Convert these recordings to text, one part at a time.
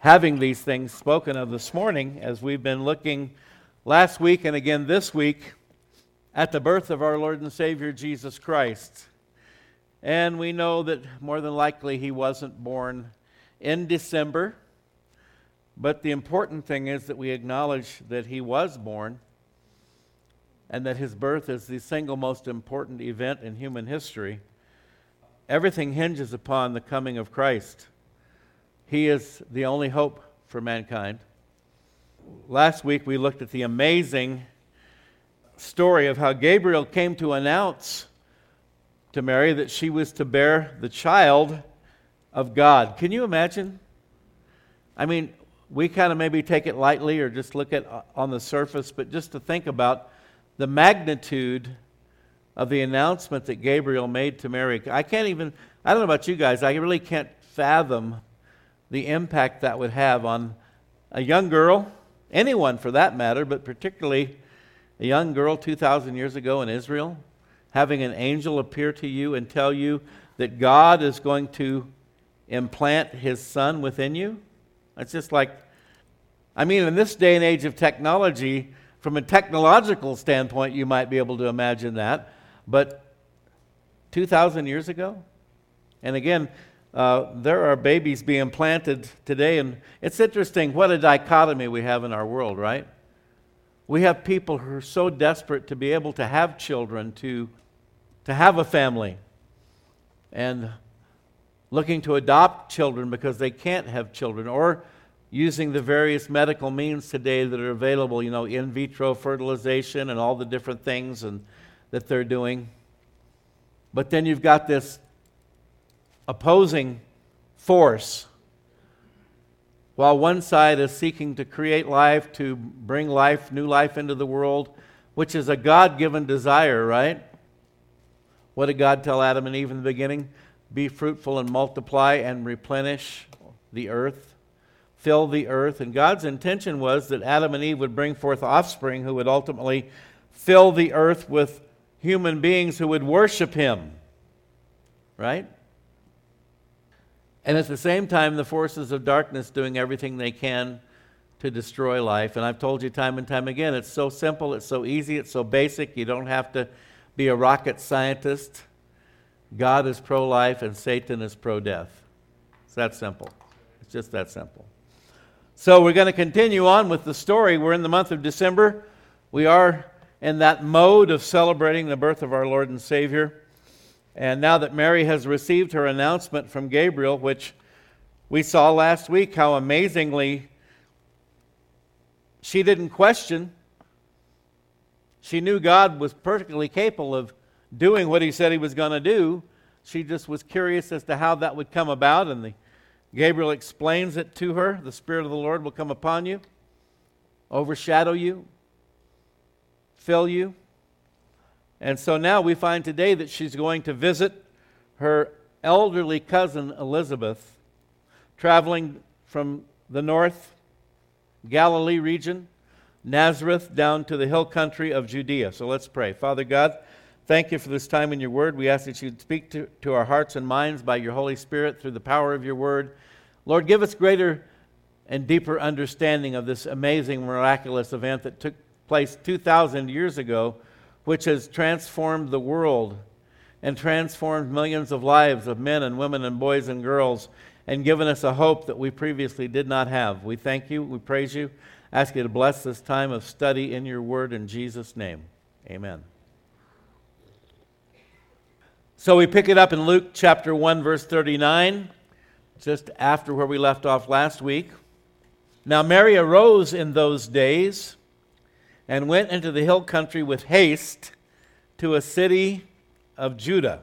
having these things spoken of this morning as we've been looking last week and again this week at the birth of our Lord and Savior Jesus Christ. And we know that more than likely he wasn't born in December. But the important thing is that we acknowledge that he was born and that his birth is the single most important event in human history. Everything hinges upon the coming of Christ. He is the only hope for mankind. Last week we looked at the amazing story of how Gabriel came to announce to Mary that she was to bear the child of God. Can you imagine? I mean, we kind of maybe take it lightly or just look at uh, on the surface, but just to think about the magnitude of the announcement that Gabriel made to Mary. I can't even, I don't know about you guys, I really can't fathom the impact that would have on a young girl, anyone for that matter, but particularly a young girl 2,000 years ago in Israel, having an angel appear to you and tell you that God is going to implant his son within you. It's just like, I mean, in this day and age of technology, from a technological standpoint, you might be able to imagine that. But 2,000 years ago? And again, uh, there are babies being planted today, and it's interesting what a dichotomy we have in our world, right? We have people who are so desperate to be able to have children, to, to have a family, and looking to adopt children because they can't have children, or using the various medical means today that are available, you know, in vitro fertilization and all the different things and, that they're doing. But then you've got this opposing force. While one side is seeking to create life, to bring life, new life into the world, which is a God given desire, right? What did God tell Adam and Eve in the beginning? Be fruitful and multiply and replenish the earth fill the earth. And God's intention was that Adam and Eve would bring forth offspring who would ultimately fill the earth with human beings who would worship Him. Right? And at the same time, the forces of darkness doing everything they can to destroy life. And I've told you time and time again, it's so simple, it's so easy, it's so basic. You don't have to be a rocket scientist. God is pro life and Satan is pro death. It's that simple. It's just that simple. So we're going to continue on with the story. We're in the month of December. We are in that mode of celebrating the birth of our Lord and Savior. And now that Mary has received her announcement from Gabriel, which we saw last week how amazingly she didn't question. She knew God was perfectly capable of doing what he said he was going to do. She just was curious as to how that would come about and the Gabriel explains it to her. The Spirit of the Lord will come upon you, overshadow you, fill you. And so now we find today that she's going to visit her elderly cousin Elizabeth, traveling from the north Galilee region, Nazareth, down to the hill country of Judea. So let's pray. Father God, Thank you for this time in your word. We ask that you'd speak to, to our hearts and minds by your Holy Spirit through the power of your word. Lord, give us greater and deeper understanding of this amazing, miraculous event that took place 2,000 years ago, which has transformed the world and transformed millions of lives of men and women and boys and girls and given us a hope that we previously did not have. We thank you. We praise you. Ask you to bless this time of study in your word in Jesus' name. Amen. So we pick it up in Luke chapter 1, verse 39, just after where we left off last week. Now Mary arose in those days and went into the hill country with haste to a city of Judah.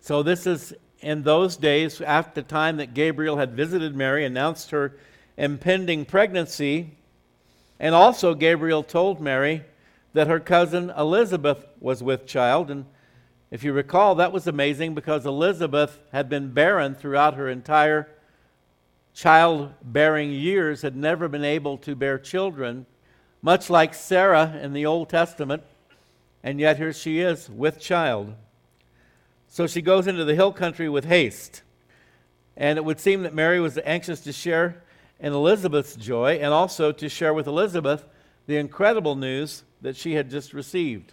So this is in those days, after the time that Gabriel had visited Mary, announced her impending pregnancy, and also Gabriel told Mary that her cousin Elizabeth was with child, and if you recall, that was amazing because Elizabeth had been barren throughout her entire childbearing years, had never been able to bear children, much like Sarah in the Old Testament, and yet here she is with child. So she goes into the hill country with haste. And it would seem that Mary was anxious to share in Elizabeth's joy and also to share with Elizabeth the incredible news that she had just received.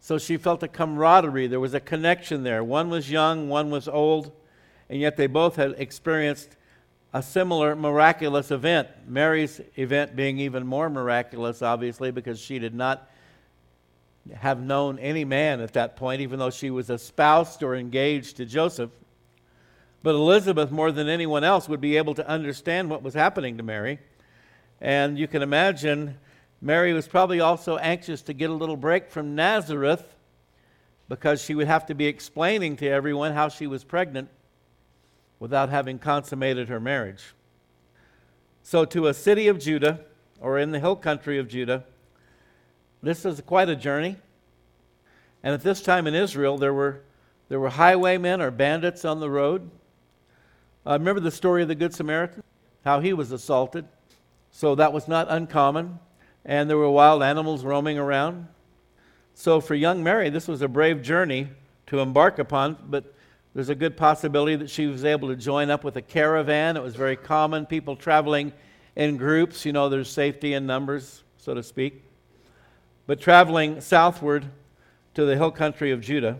So she felt a camaraderie. There was a connection there. One was young, one was old, and yet they both had experienced a similar miraculous event. Mary's event being even more miraculous, obviously, because she did not have known any man at that point, even though she was espoused or engaged to Joseph. But Elizabeth, more than anyone else, would be able to understand what was happening to Mary. And you can imagine Mary was probably also anxious to get a little break from Nazareth because she would have to be explaining to everyone how she was pregnant without having consummated her marriage. So, to a city of Judah, or in the hill country of Judah, this is quite a journey. And at this time in Israel, there were, there were highwaymen or bandits on the road. Uh, remember the story of the Good Samaritan? How he was assaulted. So that was not uncommon. And there were wild animals roaming around. So for young Mary, this was a brave journey to embark upon, but there's a good possibility that she was able to join up with a caravan. It was very common, people traveling in groups. You know, there's safety in numbers, so to speak. But traveling southward to the hill country of Judah,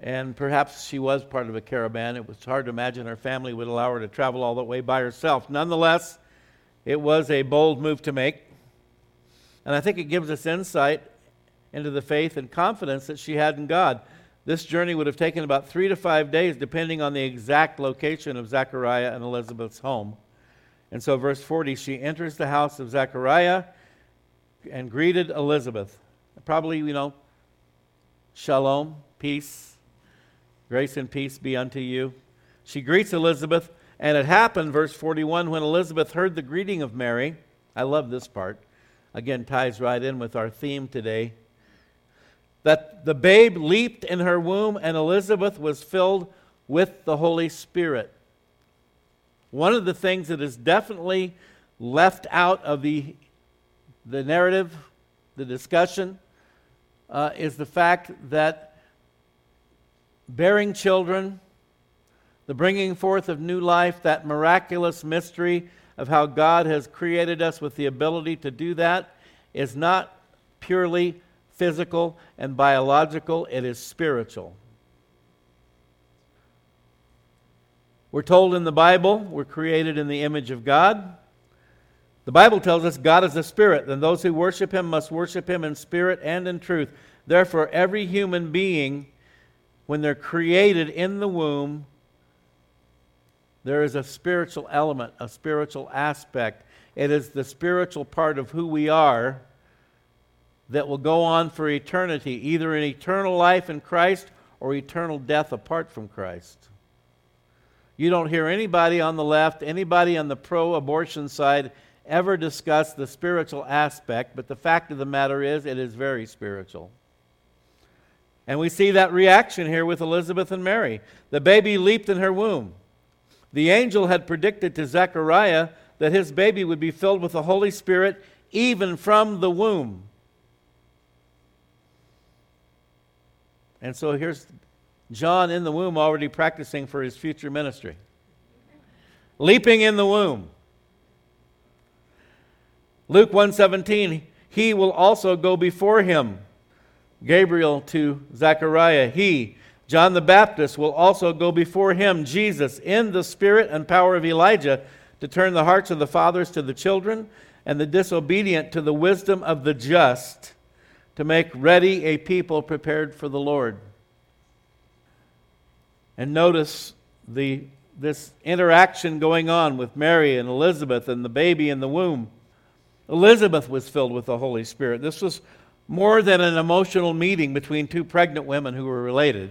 and perhaps she was part of a caravan. It was hard to imagine her family would allow her to travel all that way by herself. Nonetheless, it was a bold move to make. And I think it gives us insight into the faith and confidence that she had in God. This journey would have taken about three to five days, depending on the exact location of Zechariah and Elizabeth's home. And so, verse 40, she enters the house of Zechariah and greeted Elizabeth. Probably, you know, shalom, peace, grace and peace be unto you. She greets Elizabeth, and it happened, verse 41, when Elizabeth heard the greeting of Mary. I love this part. Again, ties right in with our theme today that the babe leaped in her womb and Elizabeth was filled with the Holy Spirit. One of the things that is definitely left out of the, the narrative, the discussion, uh, is the fact that bearing children, the bringing forth of new life, that miraculous mystery of how God has created us with the ability to do that, is not purely physical and biological, it is spiritual. We're told in the Bible we're created in the image of God. The Bible tells us God is a spirit, and those who worship him must worship him in spirit and in truth. Therefore, every human being, when they're created in the womb, there is a spiritual element, a spiritual aspect. It is the spiritual part of who we are that will go on for eternity, either in eternal life in Christ or eternal death apart from Christ. You don't hear anybody on the left, anybody on the pro abortion side ever discuss the spiritual aspect, but the fact of the matter is, it is very spiritual. And we see that reaction here with Elizabeth and Mary. The baby leaped in her womb. The angel had predicted to Zechariah that his baby would be filled with the Holy Spirit even from the womb. And so here's John in the womb already practicing for his future ministry. Leaping in the womb. Luke 117, he will also go before him. Gabriel to Zechariah, he, John the Baptist, will also go before him, Jesus, in the spirit and power of Elijah, to turn the hearts of the fathers to the children and the disobedient to the wisdom of the just to make ready a people prepared for the Lord. And notice the, this interaction going on with Mary and Elizabeth and the baby in the womb. Elizabeth was filled with the Holy Spirit. This was more than an emotional meeting between two pregnant women who were related.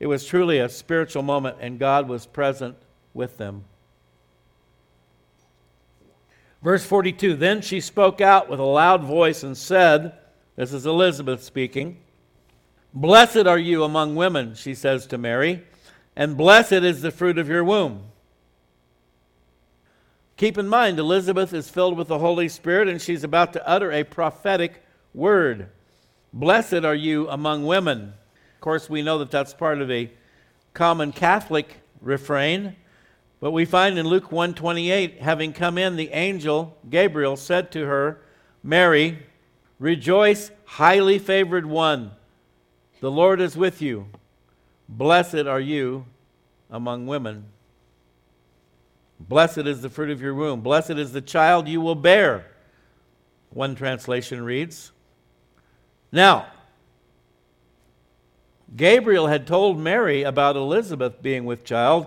It was truly a spiritual moment, and God was present with them. Verse 42 Then she spoke out with a loud voice and said, this is Elizabeth speaking. Blessed are you among women, she says to Mary, and blessed is the fruit of your womb. Keep in mind, Elizabeth is filled with the Holy Spirit and she's about to utter a prophetic word. Blessed are you among women. Of course, we know that that's part of a common Catholic refrain, but we find in Luke 128, having come in, the angel Gabriel said to her, Mary, rejoice, highly favored one. The Lord is with you. Blessed are you among women. Blessed is the fruit of your womb. Blessed is the child you will bear. One translation reads. Now, Gabriel had told Mary about Elizabeth being with child,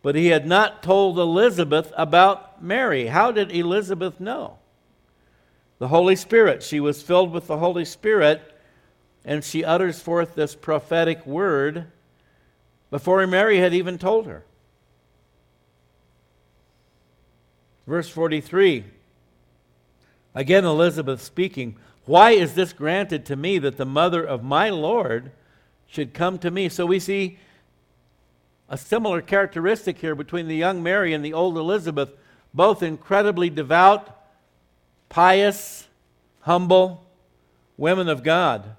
but he had not told Elizabeth about Mary. How did Elizabeth know? The Holy Spirit. She was filled with the Holy Spirit, and she utters forth this prophetic word before Mary had even told her. Verse 43. Again, Elizabeth speaking, Why is this granted to me that the mother of my Lord should come to me? So we see a similar characteristic here between the young Mary and the old Elizabeth, both incredibly devout, pious, humble women of God.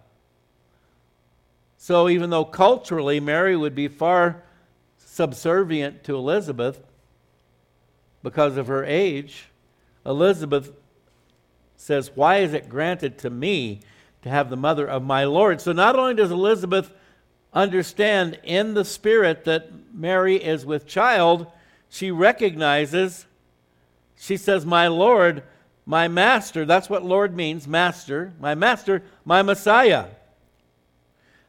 So even though culturally Mary would be far subservient to Elizabeth, because of her age, Elizabeth says, Why is it granted to me to have the mother of my Lord? So not only does Elizabeth understand in the spirit that Mary is with child, she recognizes, she says, My Lord, my master. That's what Lord means, master. My master, my Messiah.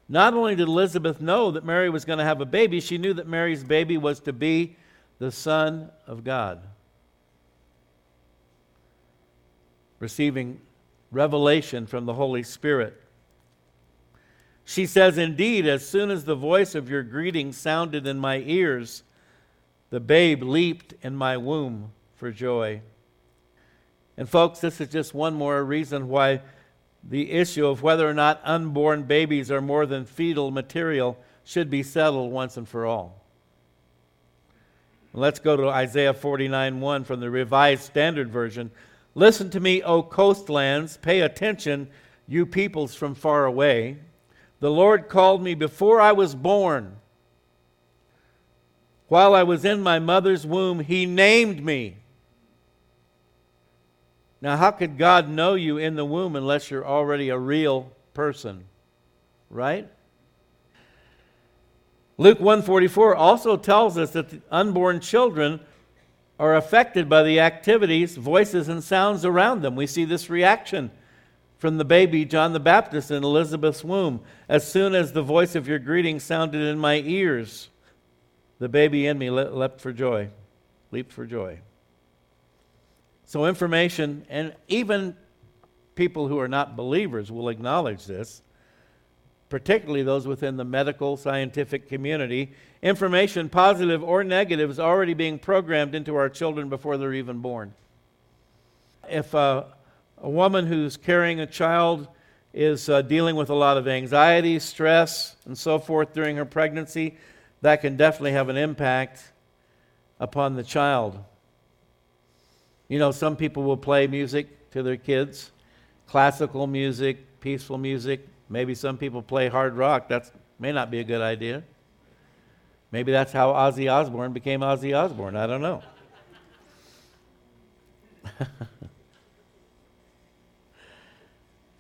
Not only did Elizabeth know that Mary was going to have a baby, she knew that Mary's baby was to be the Son of God. Receiving revelation from the Holy Spirit. She says, Indeed, as soon as the voice of your greeting sounded in my ears, the babe leaped in my womb for joy. And, folks, this is just one more reason why the issue of whether or not unborn babies are more than fetal material should be settled once and for all. Let's go to Isaiah 49:1 from the Revised Standard Version. Listen to me, O coastlands. Pay attention, you peoples from far away. The Lord called me before I was born. While I was in my mother's womb, He named me. Now, how could God know you in the womb unless you're already a real person? Right? Luke 144 also tells us that unborn children are affected by the activities, voices, and sounds around them. We see this reaction from the baby John the Baptist in Elizabeth's womb. As soon as the voice of your greeting sounded in my ears, the baby in me leapt for joy, leaped for joy. So, information, and even people who are not believers will acknowledge this particularly those within the medical scientific community. Information, positive or negative, is already being programmed into our children before they're even born. If a, a woman who's carrying a child is uh, dealing with a lot of anxiety, stress, and so forth during her pregnancy, that can definitely have an impact upon the child. You know, some people will play music to their kids classical music, peaceful music, Maybe some people play hard rock. That may not be a good idea. Maybe that's how Ozzy Osbourne became Ozzy Osbourne. I don't know.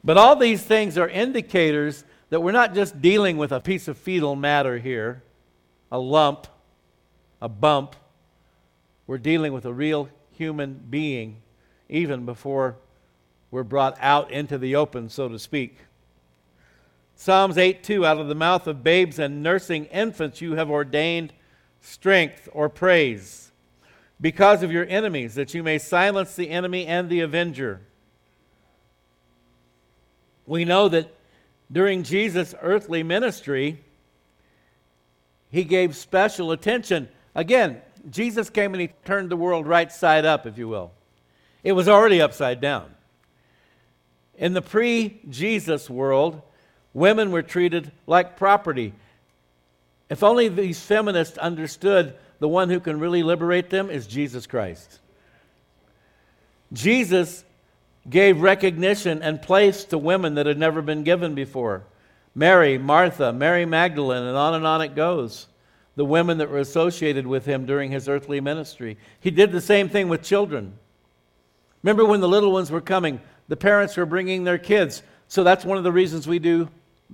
but all these things are indicators that we're not just dealing with a piece of fetal matter here, a lump, a bump. We're dealing with a real human being even before we're brought out into the open, so to speak. Psalms 8 2 Out of the mouth of babes and nursing infants you have ordained strength or praise because of your enemies, that you may silence the enemy and the avenger. We know that during Jesus' earthly ministry, he gave special attention. Again, Jesus came and he turned the world right side up, if you will. It was already upside down. In the pre Jesus world, Women were treated like property. If only these feminists understood the one who can really liberate them is Jesus Christ. Jesus gave recognition and place to women that had never been given before. Mary, Martha, Mary Magdalene, and on and on it goes. The women that were associated with him during his earthly ministry. He did the same thing with children. Remember when the little ones were coming, the parents were bringing their kids. So that's one of the reasons we do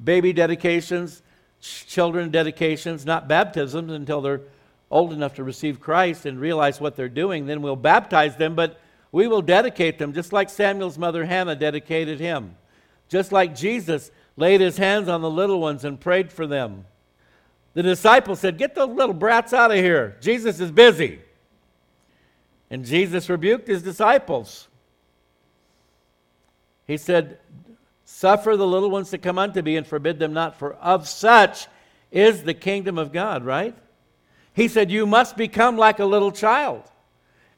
baby dedications, children dedications, not baptisms until they're old enough to receive Christ and realize what they're doing. Then we'll baptize them, but we will dedicate them just like Samuel's mother Hannah dedicated him. Just like Jesus laid his hands on the little ones and prayed for them. The disciples said, Get those little brats out of here. Jesus is busy. And Jesus rebuked his disciples. He said, Suffer the little ones to come unto me and forbid them not, for of such is the kingdom of God, right? He said, You must become like a little child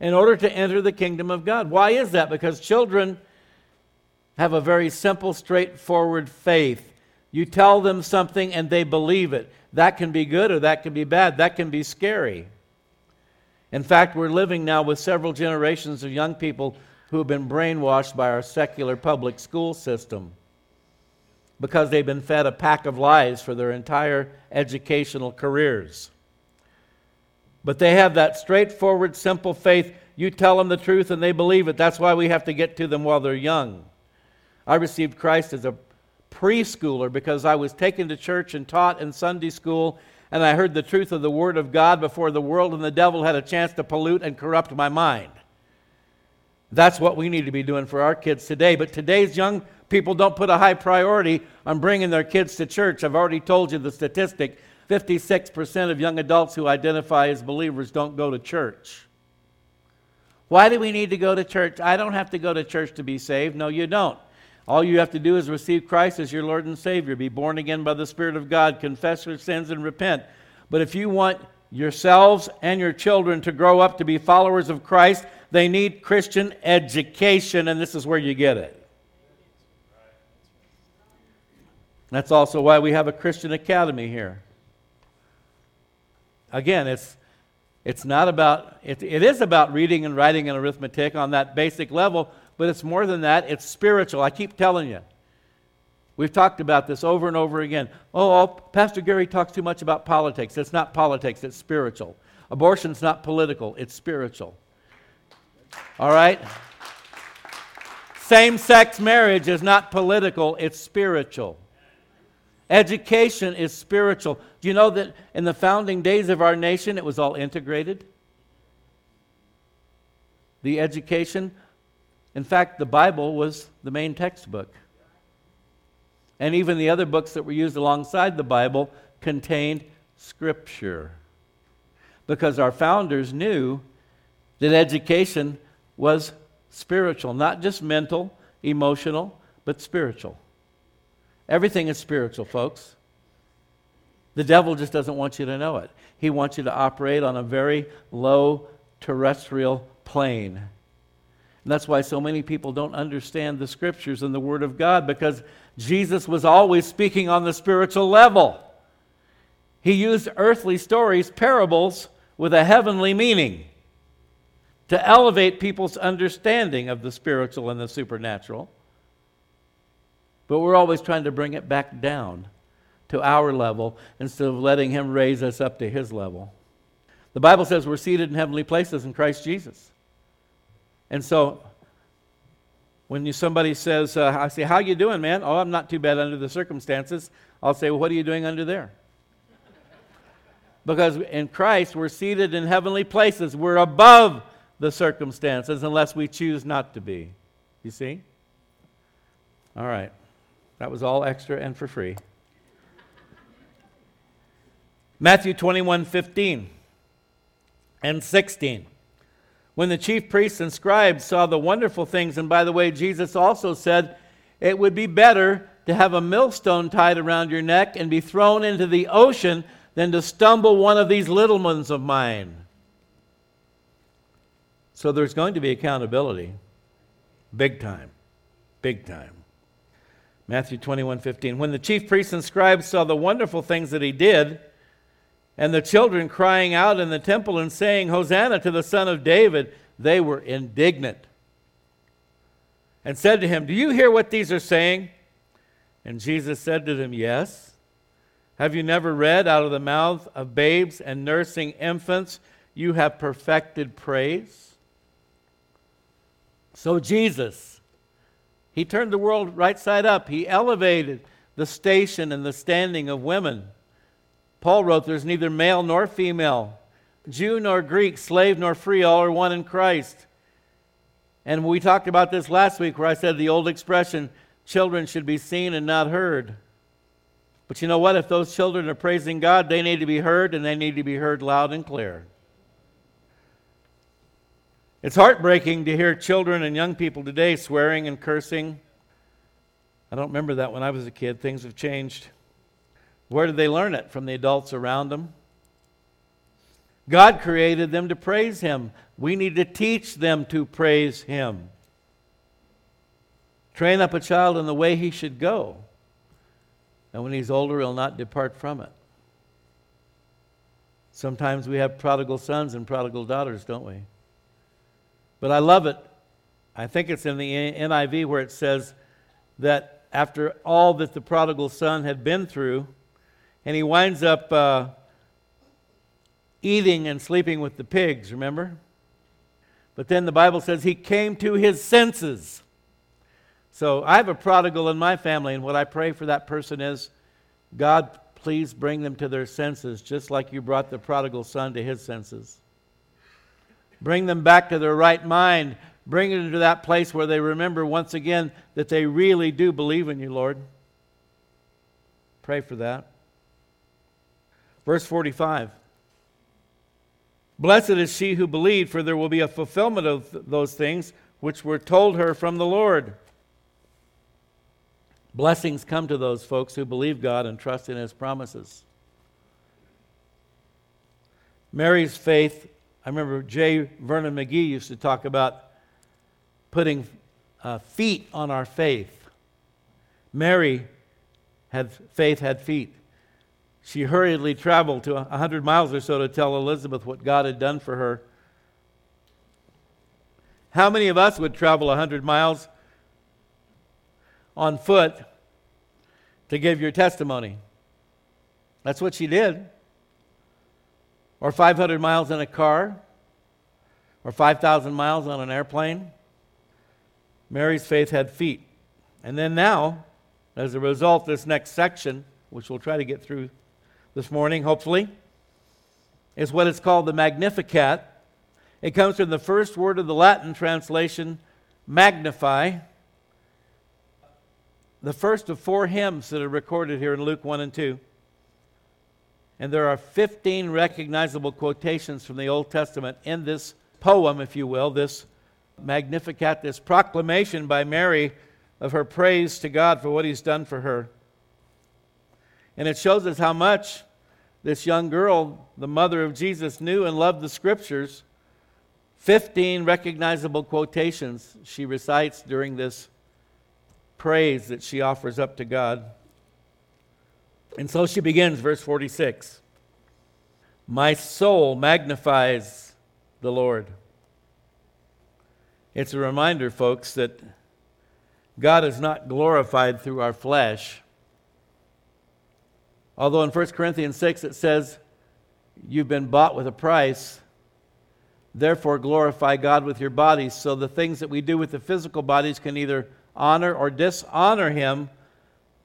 in order to enter the kingdom of God. Why is that? Because children have a very simple, straightforward faith. You tell them something and they believe it. That can be good or that can be bad. That can be scary. In fact, we're living now with several generations of young people who have been brainwashed by our secular public school system because they've been fed a pack of lies for their entire educational careers. But they have that straightforward, simple faith. You tell them the truth and they believe it. That's why we have to get to them while they're young. I received Christ as a preschooler because I was taken to church and taught in Sunday school, and I heard the truth of the Word of God before the world and the devil had a chance to pollute and corrupt my mind. That's what we need to be doing for our kids today. But today's young people don't put a high priority on bringing their kids to church. I've already told you the statistic 56% of young adults who identify as believers don't go to church. Why do we need to go to church? I don't have to go to church to be saved. No, you don't. All you have to do is receive Christ as your Lord and Savior, be born again by the Spirit of God, confess your sins, and repent. But if you want yourselves and your children to grow up to be followers of Christ, they need Christian education, and this is where you get it. That's also why we have a Christian academy here. Again, it's, it's not about, it, it is about reading and writing and arithmetic on that basic level, but it's more than that, it's spiritual. I keep telling you. We've talked about this over and over again. Oh, oh Pastor Gary talks too much about politics. It's not politics, it's spiritual. Abortion's not political, it's spiritual. All right? Same sex marriage is not political, it's spiritual. Education is spiritual. Do you know that in the founding days of our nation, it was all integrated? The education in fact, the Bible was the main textbook. And even the other books that were used alongside the Bible contained Scripture. Because our founders knew that education was spiritual, not just mental, emotional, but spiritual. Everything is spiritual, folks. The devil just doesn't want you to know it. He wants you to operate on a very low terrestrial plane. And that's why so many people don't understand the scriptures and the Word of God because Jesus was always speaking on the spiritual level. He used earthly stories, parables, with a heavenly meaning to elevate people's understanding of the spiritual and the supernatural. But we're always trying to bring it back down to our level instead of letting Him raise us up to His level. The Bible says we're seated in heavenly places in Christ Jesus. And so when you, somebody says, uh, I say, how you doing, man? Oh, I'm not too bad under the circumstances. I'll say, well, what are you doing under there? because in Christ, we're seated in heavenly places. We're above the circumstances unless we choose not to be. You see? All right. That was all extra and for free. Matthew 21 15 and 16 when the chief priests and scribes saw the wonderful things, and by the way, Jesus also said, it would be better to have a millstone tied around your neck and be thrown into the ocean than to stumble one of these little ones of mine. So there's going to be accountability. Big time. Big time. Matthew 21 15. When the chief priests and scribes saw the wonderful things that he did, and the children crying out in the temple and saying, Hosanna to the Son of David, they were indignant and said to him, Do you hear what these are saying? And Jesus said to them, Yes. Have you never read out of the mouth of babes and nursing infants, you have perfected praise? So, Jesus, He turned the world right side up. He elevated the station and the standing of women. Paul wrote, There's neither male nor female, Jew nor Greek, slave nor free, all are one in Christ. And we talked about this last week where I said the old expression, children should be seen and not heard. But you know what? If those children are praising God, they need to be heard and they need to be heard loud and clear. It's heartbreaking to hear children and young people today swearing and cursing. I don't remember that when I was a kid. Things have changed. Where did they learn it? From the adults around them? God created them to praise Him. We need to teach them to praise Him. Train up a child in the way he should go and when he's older, he'll not depart from it. Sometimes we have prodigal sons and prodigal daughters, don't we? But I love it. I think it's in the NIV where it says that after all that the prodigal son had been through, and he winds up uh, eating and sleeping with the pigs, remember? But then the Bible says he came to his senses. So I have a prodigal in my family, and what I pray for that person is God, please bring them to their senses, just like you brought the prodigal son to his senses. Bring them back to their right mind. Bring them to that place where they remember once again that they really do believe in you, Lord. Pray for that. Verse 45. Blessed is she who believed, for there will be a fulfillment of those things which were told her from the Lord. Blessings come to those folks who believe God and trust in His promises. Mary's faith, I remember J. Vernon McGee used to talk about putting uh, feet on our faith. Mary had faith, had feet. She hurriedly traveled to 100 miles or so to tell Elizabeth what God had done for her. How many of us would travel 100 miles on foot to give your testimony. That's what she did. Or 500 miles in a car, or 5,000 miles on an airplane. Mary's faith had feet. And then now, as a result, this next section, which we'll try to get through this morning, hopefully, is what is called the Magnificat. It comes from the first word of the Latin translation, magnify the first of four hymns that are recorded here in Luke 1 and 2. And there are 15 recognizable quotations from the Old Testament in this poem, if you will, this Magnificat, this proclamation by Mary of her praise to God for what He's done for her. And it shows us how much this young girl, the mother of Jesus, knew and loved the Scriptures. 15 recognizable quotations she recites during this praise that she offers up to God. And so she begins, verse 46 My soul magnifies the Lord. It's a reminder, folks, that God is not glorified through our flesh. Although in 1 Corinthians 6 it says, You've been bought with a price, therefore glorify God with your bodies. So the things that we do with the physical bodies can either honor or dishonor him,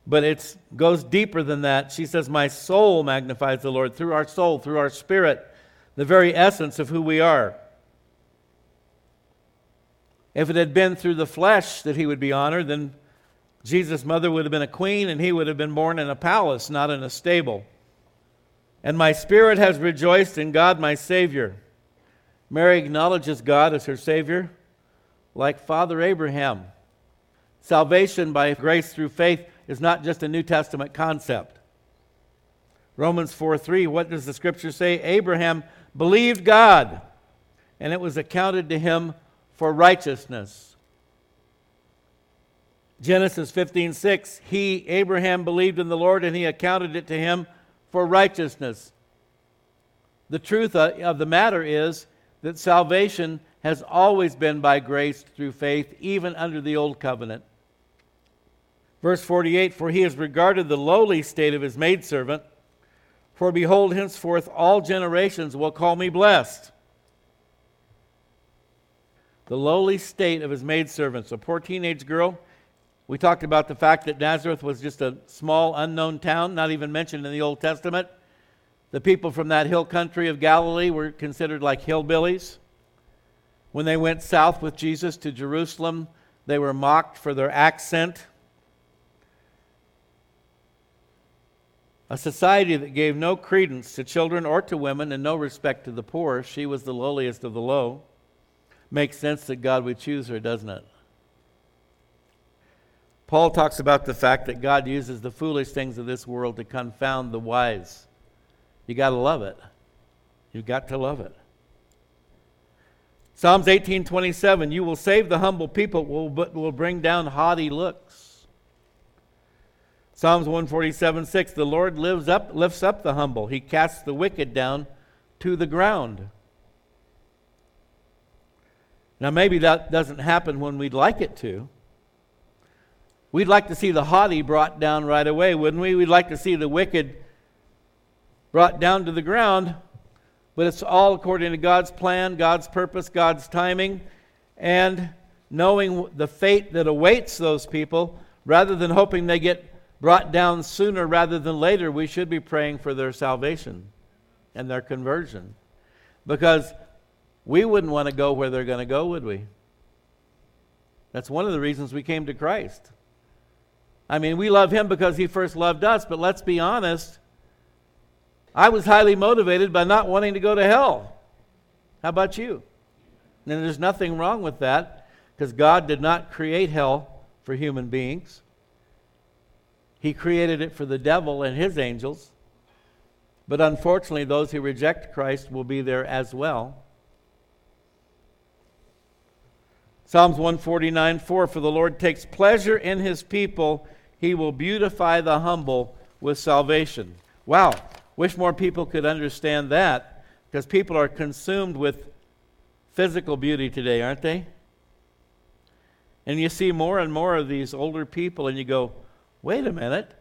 but it goes deeper than that. She says, My soul magnifies the Lord through our soul, through our spirit, the very essence of who we are. If it had been through the flesh that he would be honored, then Jesus' mother would have been a queen and he would have been born in a palace, not in a stable. And my spirit has rejoiced in God my Savior. Mary acknowledges God as her Savior, like Father Abraham. Salvation by grace through faith is not just a New Testament concept. Romans 4 3, what does the scripture say? Abraham believed God, and it was accounted to him for righteousness. Genesis 15 6, he, Abraham, believed in the Lord, and he accounted it to him for righteousness. The truth uh, of the matter is that salvation has always been by grace through faith, even under the old covenant. Verse 48 For he has regarded the lowly state of his maidservant. For behold, henceforth all generations will call me blessed. The lowly state of his maidservants, a poor teenage girl. We talked about the fact that Nazareth was just a small, unknown town, not even mentioned in the Old Testament. The people from that hill country of Galilee were considered like hillbillies. When they went south with Jesus to Jerusalem, they were mocked for their accent. A society that gave no credence to children or to women and no respect to the poor, she was the lowliest of the low. Makes sense that God would choose her, doesn't it? Paul talks about the fact that God uses the foolish things of this world to confound the wise. You got to love it. You've got to love it. Psalms 18:27 You will save the humble people but will bring down haughty looks. Psalms 147 6 The Lord lives up, lifts up the humble, he casts the wicked down to the ground. Now, maybe that doesn't happen when we'd like it to. We'd like to see the haughty brought down right away, wouldn't we? We'd like to see the wicked brought down to the ground, but it's all according to God's plan, God's purpose, God's timing, and knowing the fate that awaits those people rather than hoping they get brought down sooner rather than later, we should be praying for their salvation and their conversion. Because we wouldn't want to go where they're going to go, would we? That's one of the reasons we came to Christ. I mean, we love him because he first loved us, but let's be honest. I was highly motivated by not wanting to go to hell. How about you? And there's nothing wrong with that because God did not create hell for human beings. He created it for the devil and his angels. But unfortunately, those who reject Christ will be there as well. Psalms 149 4 For the Lord takes pleasure in his people, he will beautify the humble with salvation. Wow, wish more people could understand that because people are consumed with physical beauty today, aren't they? And you see more and more of these older people, and you go, wait a minute,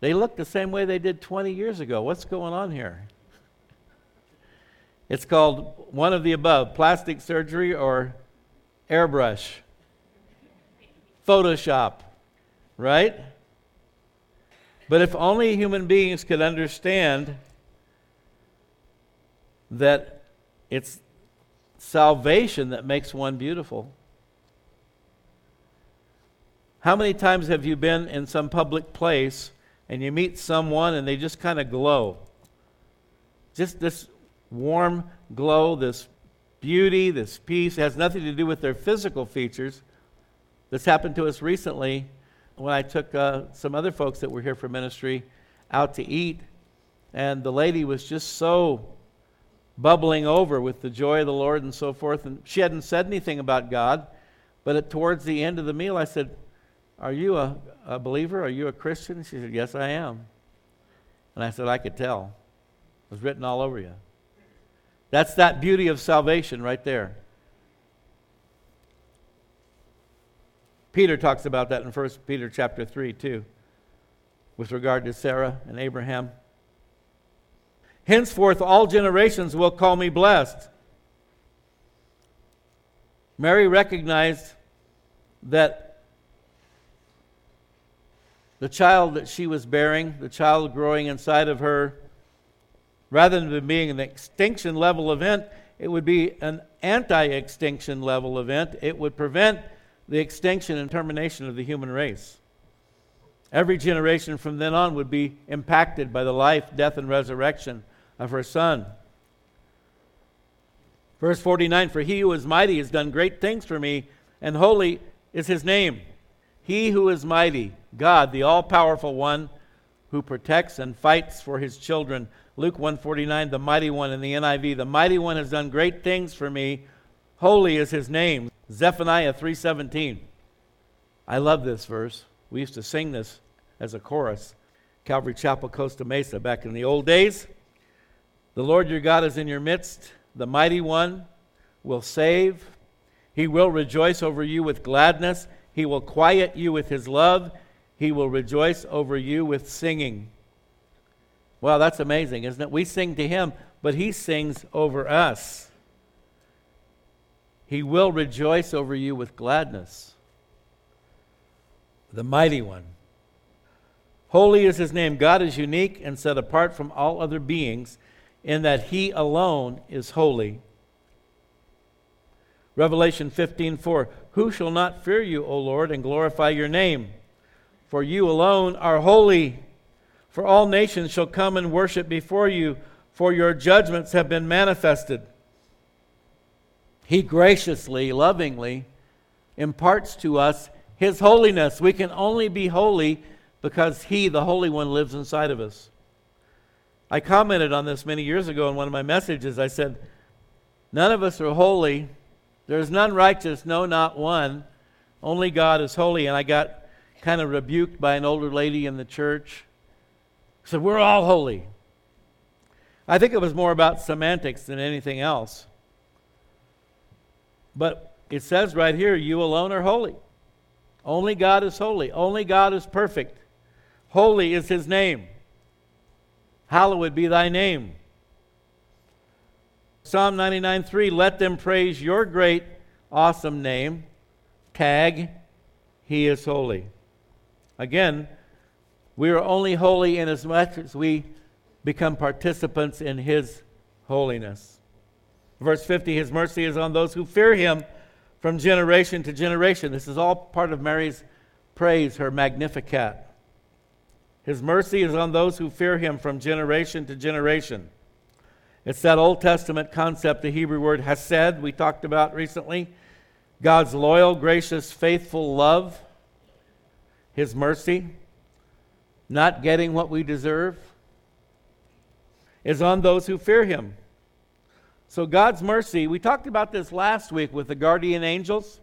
they look the same way they did 20 years ago. What's going on here? It's called one of the above plastic surgery or airbrush, Photoshop, right? But if only human beings could understand that it's salvation that makes one beautiful. How many times have you been in some public place and you meet someone and they just kind of glow? Just this warm glow, this beauty, this peace. It has nothing to do with their physical features. This happened to us recently when I took uh, some other folks that were here for ministry out to eat, and the lady was just so bubbling over with the joy of the Lord and so forth. And she hadn't said anything about God, but at, towards the end of the meal, I said, are you a, a believer? Are you a Christian? She said, Yes, I am. And I said, I could tell. It was written all over you. That's that beauty of salvation right there. Peter talks about that in 1 Peter chapter 3 too, with regard to Sarah and Abraham. Henceforth, all generations will call me blessed. Mary recognized that the child that she was bearing, the child growing inside of her, rather than being an extinction level event, it would be an anti extinction level event. It would prevent the extinction and termination of the human race. Every generation from then on would be impacted by the life, death, and resurrection of her son. Verse 49 For he who is mighty has done great things for me, and holy is his name. He who is mighty, God, the all-powerful one who protects and fights for his children. Luke 149, the mighty one in the NIV, the mighty one has done great things for me. Holy is his name. Zephaniah 3:17. I love this verse. We used to sing this as a chorus. Calvary Chapel, Costa Mesa, back in the old days. The Lord your God is in your midst. The mighty one will save. He will rejoice over you with gladness. He will quiet you with his love. He will rejoice over you with singing. Well, that's amazing, isn't it? We sing to him, but he sings over us. He will rejoice over you with gladness. The mighty one. Holy is his name. God is unique and set apart from all other beings in that he alone is holy. Revelation 15:4 Who shall not fear you, O Lord, and glorify your name? For you alone are holy. For all nations shall come and worship before you, for your judgments have been manifested. He graciously, lovingly imparts to us his holiness. We can only be holy because he, the Holy One, lives inside of us. I commented on this many years ago in one of my messages. I said, None of us are holy. There is none righteous, no, not one. Only God is holy. And I got kind of rebuked by an older lady in the church. Said, We're all holy. I think it was more about semantics than anything else. But it says right here, You alone are holy. Only God is holy. Only God is perfect. Holy is his name. Hallowed be thy name. Psalm 99 3 Let them praise your great, awesome name. Tag, He is holy. Again, we are only holy inasmuch as we become participants in His holiness. Verse 50 His mercy is on those who fear Him from generation to generation. This is all part of Mary's praise, her Magnificat. His mercy is on those who fear him from generation to generation. It's that Old Testament concept, the Hebrew word hesed, we talked about recently. God's loyal, gracious, faithful love, His mercy, not getting what we deserve, is on those who fear Him. So, God's mercy, we talked about this last week with the guardian angels.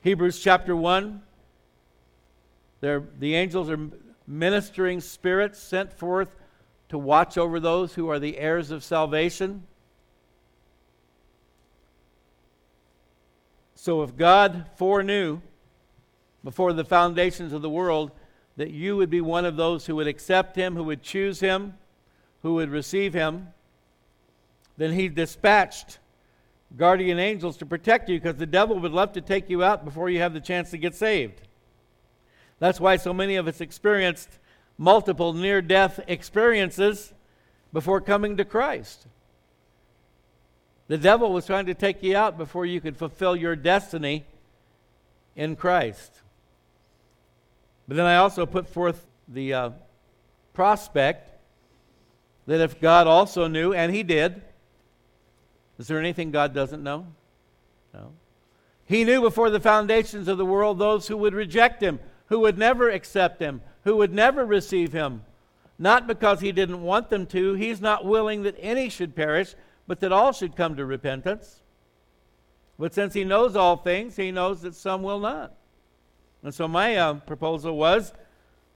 Hebrews chapter 1, they're, the angels are ministering spirits sent forth to watch over those who are the heirs of salvation. So, if God foreknew before the foundations of the world that you would be one of those who would accept Him, who would choose Him, who would receive Him, then He dispatched guardian angels to protect you because the devil would love to take you out before you have the chance to get saved. That's why so many of us experienced multiple near death experiences before coming to Christ. The devil was trying to take you out before you could fulfill your destiny in Christ. But then I also put forth the uh, prospect that if God also knew, and He did, is there anything God doesn't know? No. He knew before the foundations of the world those who would reject Him, who would never accept him, who would never receive him. Not because he didn't want them to, he's not willing that any should perish, but that all should come to repentance. But since he knows all things, he knows that some will not. And so my uh, proposal was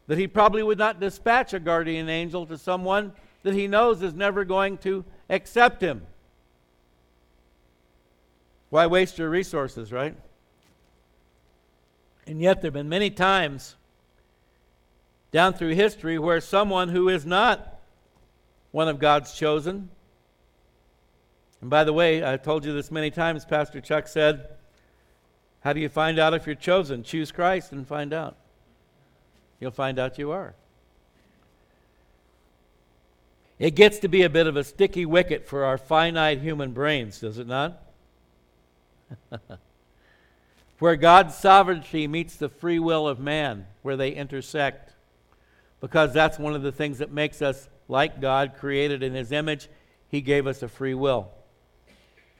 that he probably would not dispatch a guardian angel to someone that he knows is never going to accept him. Why waste your resources, right? And yet, there have been many times down through history where someone who is not one of God's chosen, and by the way, I've told you this many times, Pastor Chuck said, How do you find out if you're chosen? Choose Christ and find out. You'll find out you are. It gets to be a bit of a sticky wicket for our finite human brains, does it not? where God's sovereignty meets the free will of man, where they intersect. Because that's one of the things that makes us like God, created in His image. He gave us a free will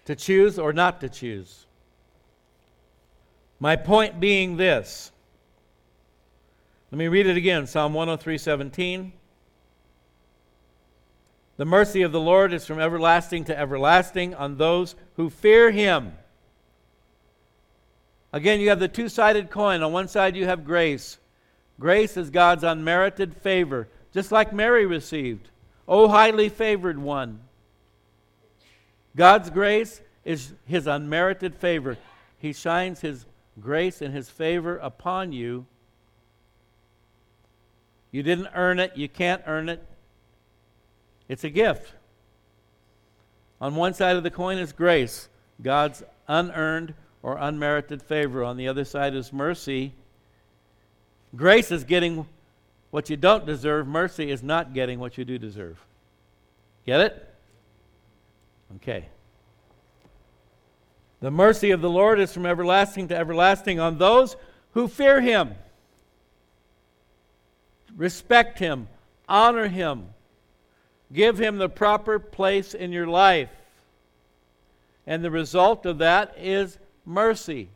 to choose or not to choose. My point being this. Let me read it again Psalm 103 17. The mercy of the Lord is from everlasting to everlasting on those who fear Him Again, you have the two sided coin. On one side, you have grace. Grace is God's unmerited favor, just like Mary received. O highly favored one. God's grace is his unmerited favor. He shines his grace and his favor upon you. You didn't earn it, you can't earn it. It's a gift. On one side of the coin is grace, God's unearned or unmerited favor. On the other side is mercy. Grace is getting what you don't deserve, mercy is not getting what you do deserve. Get it? Okay. The mercy of the Lord is from everlasting to everlasting on those who fear him. Respect him, honor him, give him the proper place in your life. And the result of that is mercy.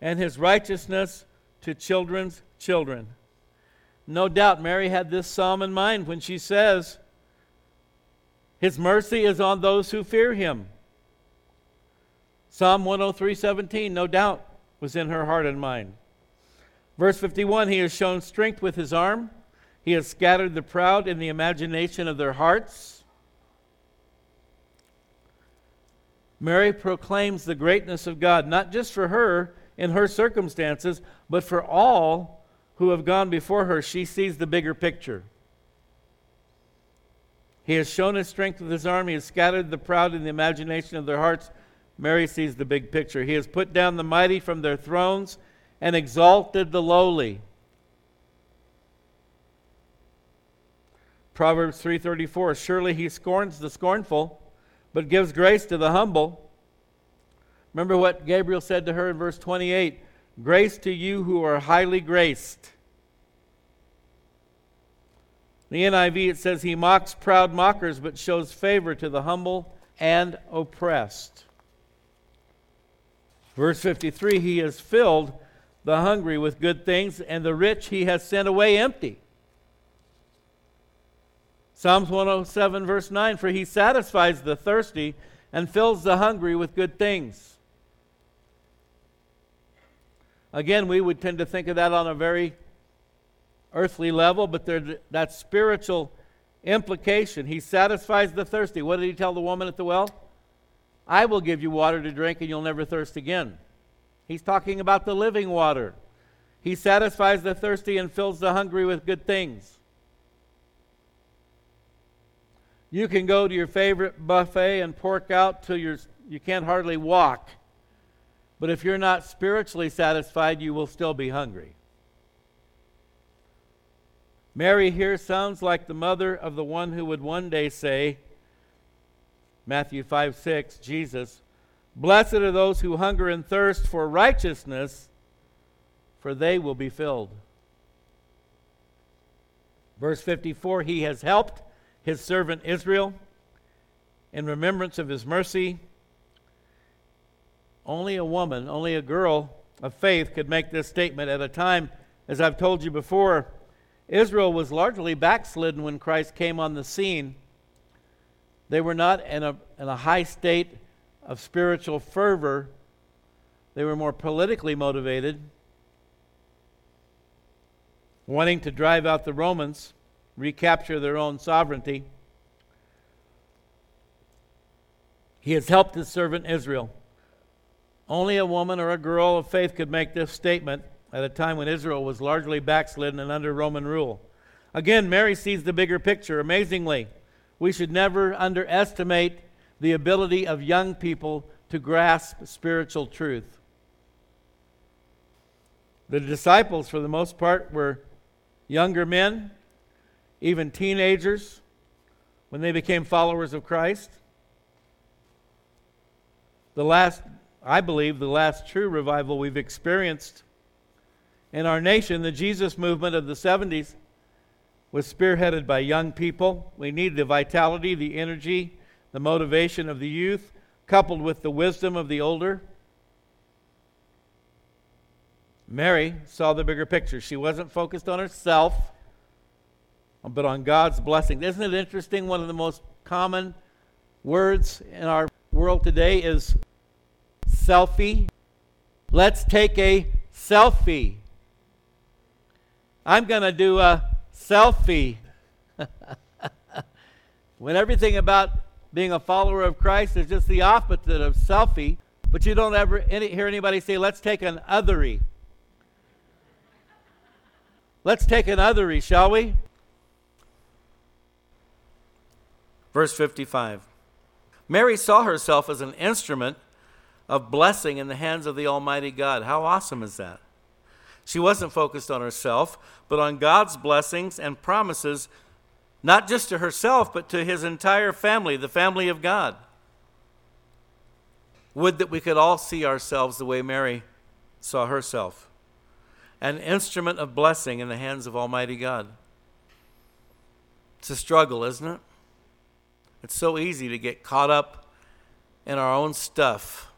And his righteousness to children's children. No doubt Mary had this psalm in mind when she says, His mercy is on those who fear him. Psalm 103:17, no doubt, was in her heart and mind. Verse 51 He has shown strength with his arm, he has scattered the proud in the imagination of their hearts. Mary proclaims the greatness of God, not just for her in her circumstances, but for all who have gone before her. She sees the bigger picture. He has shown his strength with his arm. He has scattered the proud in the imagination of their hearts. Mary sees the big picture. He has put down the mighty from their thrones and exalted the lowly. Proverbs 3:34 Surely he scorns the scornful but gives grace to the humble. Remember what Gabriel said to her in verse 28 Grace to you who are highly graced. The NIV it says he mocks proud mockers but shows favor to the humble and oppressed. Verse 53 He has filled the hungry with good things, and the rich he has sent away empty. Psalms 107, verse 9 For he satisfies the thirsty and fills the hungry with good things. Again, we would tend to think of that on a very earthly level, but there's that spiritual implication. He satisfies the thirsty. What did he tell the woman at the well? I will give you water to drink and you'll never thirst again. He's talking about the living water. He satisfies the thirsty and fills the hungry with good things. You can go to your favorite buffet and pork out till you're, you can't hardly walk. But if you're not spiritually satisfied, you will still be hungry. Mary here sounds like the mother of the one who would one day say, Matthew 5 6, Jesus, Blessed are those who hunger and thirst for righteousness, for they will be filled. Verse 54 He has helped his servant Israel in remembrance of his mercy. Only a woman, only a girl of faith could make this statement at a time, as I've told you before. Israel was largely backslidden when Christ came on the scene. They were not in a, in a high state of spiritual fervor, they were more politically motivated, wanting to drive out the Romans, recapture their own sovereignty. He has helped his servant Israel. Only a woman or a girl of faith could make this statement at a time when Israel was largely backslidden and under Roman rule. Again, Mary sees the bigger picture. Amazingly, we should never underestimate the ability of young people to grasp spiritual truth. The disciples, for the most part, were younger men, even teenagers, when they became followers of Christ. The last, I believe, the last true revival we've experienced in our nation, the Jesus movement of the 70s, was spearheaded by young people. We need the vitality, the energy, the motivation of the youth, coupled with the wisdom of the older. Mary saw the bigger picture. She wasn't focused on herself, but on God's blessing. Isn't it interesting? One of the most common words in our world today is selfie. Let's take a selfie. I'm going to do a selfie. when everything about being a follower of Christ is just the opposite of selfie, but you don't ever any, hear anybody say, let's take an othery. Let's take an othery, shall we? Verse 55. Mary saw herself as an instrument of blessing in the hands of the Almighty God. How awesome is that? She wasn't focused on herself, but on God's blessings and promises, not just to herself, but to his entire family, the family of God. Would that we could all see ourselves the way Mary saw herself an instrument of blessing in the hands of Almighty God. It's a struggle, isn't it? It's so easy to get caught up in our own stuff.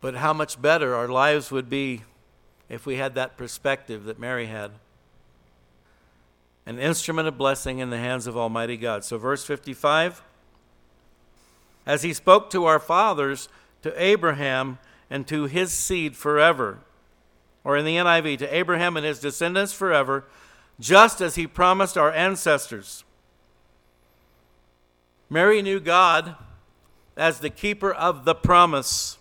But how much better our lives would be if we had that perspective that Mary had. An instrument of blessing in the hands of Almighty God. So, verse 55 as he spoke to our fathers, to Abraham, and to his seed forever. Or in the NIV, to Abraham and his descendants forever, just as he promised our ancestors. Mary knew God as the keeper of the promise,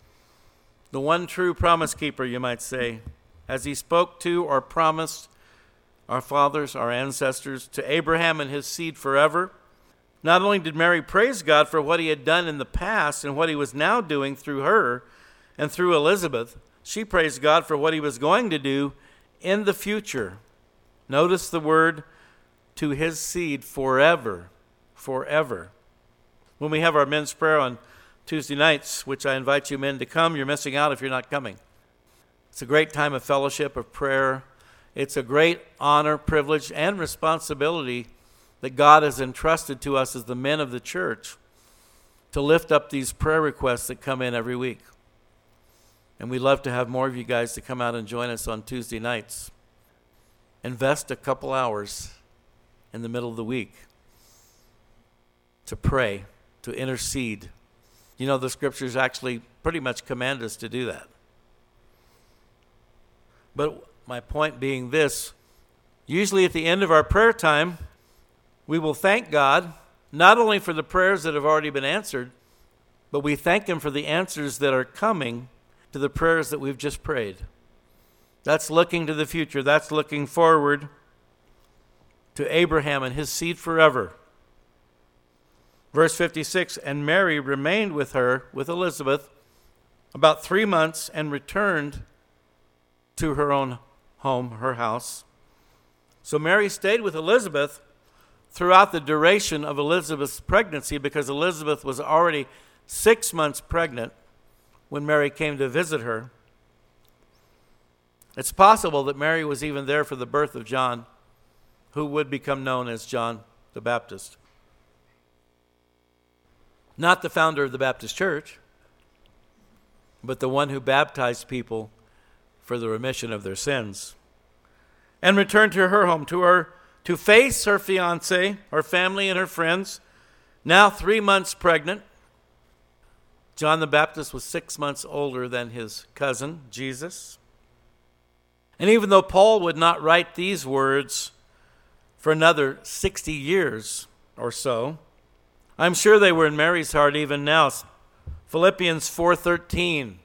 the one true promise keeper, you might say, as he spoke to or promised our fathers, our ancestors, to Abraham and his seed forever. Not only did Mary praise God for what he had done in the past and what he was now doing through her and through Elizabeth, she praised God for what he was going to do in the future. Notice the word to his seed forever. Forever. When we have our men's prayer on Tuesday nights, which I invite you men to come, you're missing out if you're not coming. It's a great time of fellowship, of prayer. It's a great honor, privilege, and responsibility that God has entrusted to us as the men of the church to lift up these prayer requests that come in every week. And we'd love to have more of you guys to come out and join us on Tuesday nights. Invest a couple hours in the middle of the week to pray, to intercede. You know, the scriptures actually pretty much command us to do that. But my point being this usually at the end of our prayer time, we will thank God not only for the prayers that have already been answered, but we thank Him for the answers that are coming to the prayers that we've just prayed. That's looking to the future, that's looking forward to Abraham and his seed forever. Verse 56 And Mary remained with her, with Elizabeth, about three months and returned to her own home, her house. So Mary stayed with Elizabeth throughout the duration of Elizabeth's pregnancy because Elizabeth was already six months pregnant when Mary came to visit her. It's possible that Mary was even there for the birth of John, who would become known as John the Baptist. Not the founder of the Baptist Church, but the one who baptized people for the remission of their sins. And returned to her home, to her to face her fiance, her family, and her friends, now three months pregnant. John the Baptist was six months older than his cousin, Jesus. And even though Paul would not write these words for another 60 years or so, I'm sure they were in Mary's heart even now. Philippians 4:13.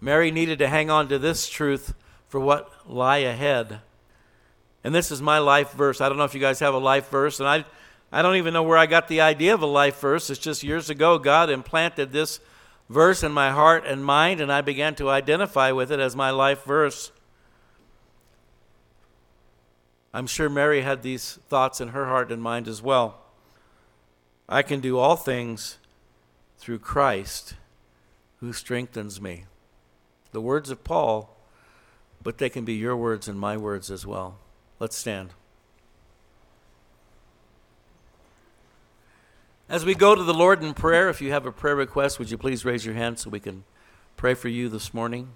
Mary needed to hang on to this truth for what lie ahead. And this is my life verse. I don't know if you guys have a life verse, and I, I don't even know where I got the idea of a life verse. It's just years ago, God implanted this verse in my heart and mind, and I began to identify with it as my life verse. I'm sure Mary had these thoughts in her heart and mind as well. I can do all things through Christ who strengthens me. The words of Paul, but they can be your words and my words as well. Let's stand. As we go to the Lord in prayer, if you have a prayer request, would you please raise your hand so we can pray for you this morning?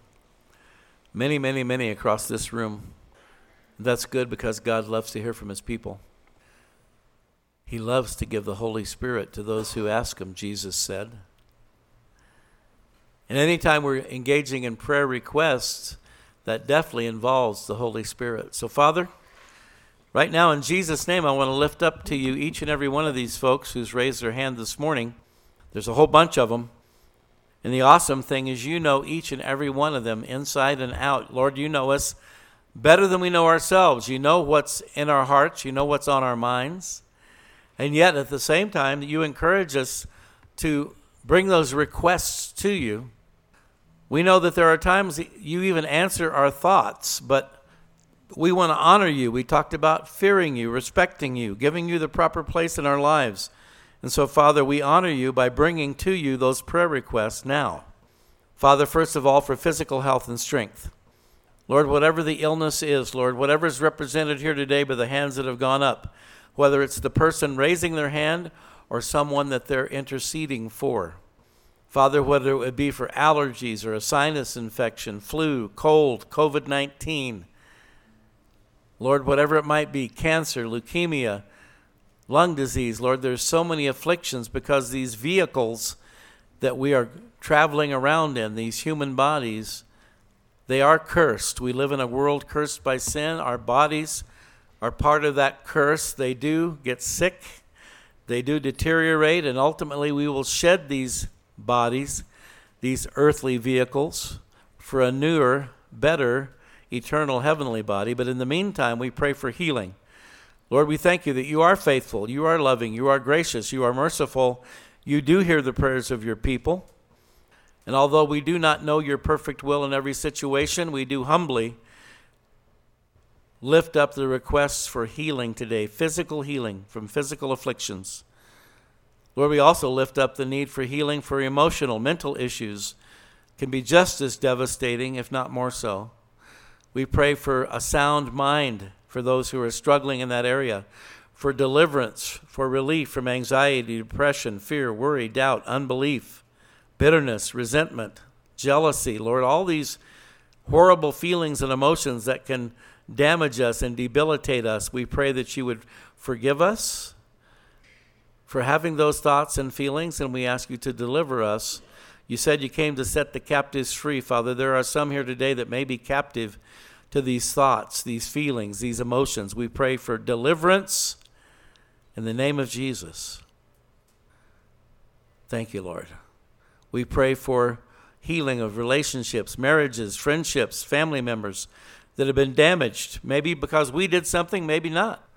Many, many, many across this room. That's good because God loves to hear from his people. He loves to give the Holy Spirit to those who ask him, Jesus said. And anytime we're engaging in prayer requests, that definitely involves the Holy Spirit. So, Father, Right now, in Jesus' name, I want to lift up to you each and every one of these folks who's raised their hand this morning. There's a whole bunch of them. And the awesome thing is, you know each and every one of them inside and out. Lord, you know us better than we know ourselves. You know what's in our hearts, you know what's on our minds. And yet, at the same time, you encourage us to bring those requests to you. We know that there are times you even answer our thoughts, but we want to honor you. We talked about fearing you, respecting you, giving you the proper place in our lives. And so, Father, we honor you by bringing to you those prayer requests now. Father, first of all, for physical health and strength. Lord, whatever the illness is, Lord, whatever is represented here today by the hands that have gone up, whether it's the person raising their hand or someone that they're interceding for. Father, whether it would be for allergies or a sinus infection, flu, cold, COVID 19, Lord, whatever it might be, cancer, leukemia, lung disease, Lord, there's so many afflictions because these vehicles that we are traveling around in, these human bodies, they are cursed. We live in a world cursed by sin. Our bodies are part of that curse. They do get sick, they do deteriorate, and ultimately we will shed these bodies, these earthly vehicles, for a newer, better, eternal heavenly body. But in the meantime, we pray for healing. Lord, we thank you that you are faithful, you are loving, you are gracious, you are merciful. You do hear the prayers of your people. And although we do not know your perfect will in every situation, we do humbly lift up the requests for healing today, physical healing from physical afflictions. Lord, we also lift up the need for healing for emotional, mental issues can be just as devastating, if not more so. We pray for a sound mind for those who are struggling in that area, for deliverance, for relief from anxiety, depression, fear, worry, doubt, unbelief, bitterness, resentment, jealousy. Lord, all these horrible feelings and emotions that can damage us and debilitate us, we pray that you would forgive us for having those thoughts and feelings, and we ask you to deliver us. You said you came to set the captives free, Father. There are some here today that may be captive to these thoughts, these feelings, these emotions. We pray for deliverance in the name of Jesus. Thank you, Lord. We pray for healing of relationships, marriages, friendships, family members that have been damaged, maybe because we did something, maybe not.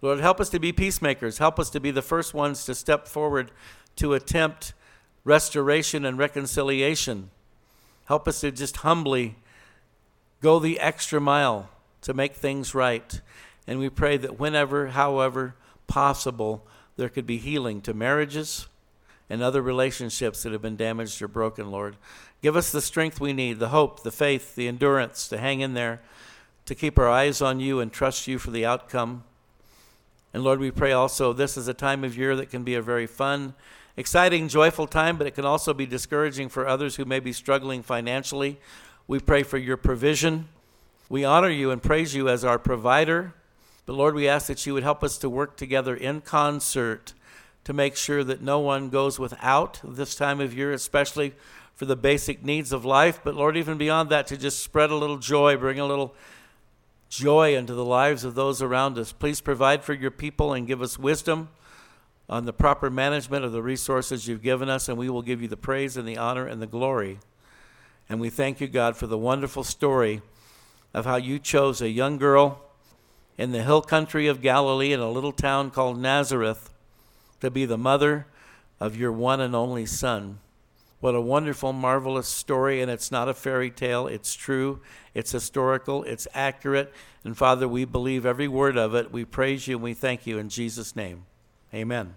Lord, help us to be peacemakers. Help us to be the first ones to step forward to attempt restoration and reconciliation. Help us to just humbly go the extra mile to make things right. And we pray that whenever, however possible, there could be healing to marriages and other relationships that have been damaged or broken, Lord. Give us the strength we need, the hope, the faith, the endurance to hang in there, to keep our eyes on you and trust you for the outcome. And Lord, we pray also this is a time of year that can be a very fun, exciting, joyful time, but it can also be discouraging for others who may be struggling financially we pray for your provision. We honor you and praise you as our provider. But Lord, we ask that you would help us to work together in concert to make sure that no one goes without this time of year, especially for the basic needs of life. But Lord, even beyond that, to just spread a little joy, bring a little joy into the lives of those around us. Please provide for your people and give us wisdom on the proper management of the resources you've given us, and we will give you the praise and the honor and the glory. And we thank you, God, for the wonderful story of how you chose a young girl in the hill country of Galilee in a little town called Nazareth to be the mother of your one and only Son. What a wonderful, marvelous story, and it's not a fairy tale. It's true, it's historical, it's accurate. And Father, we believe every word of it. We praise you and we thank you in Jesus' name. Amen.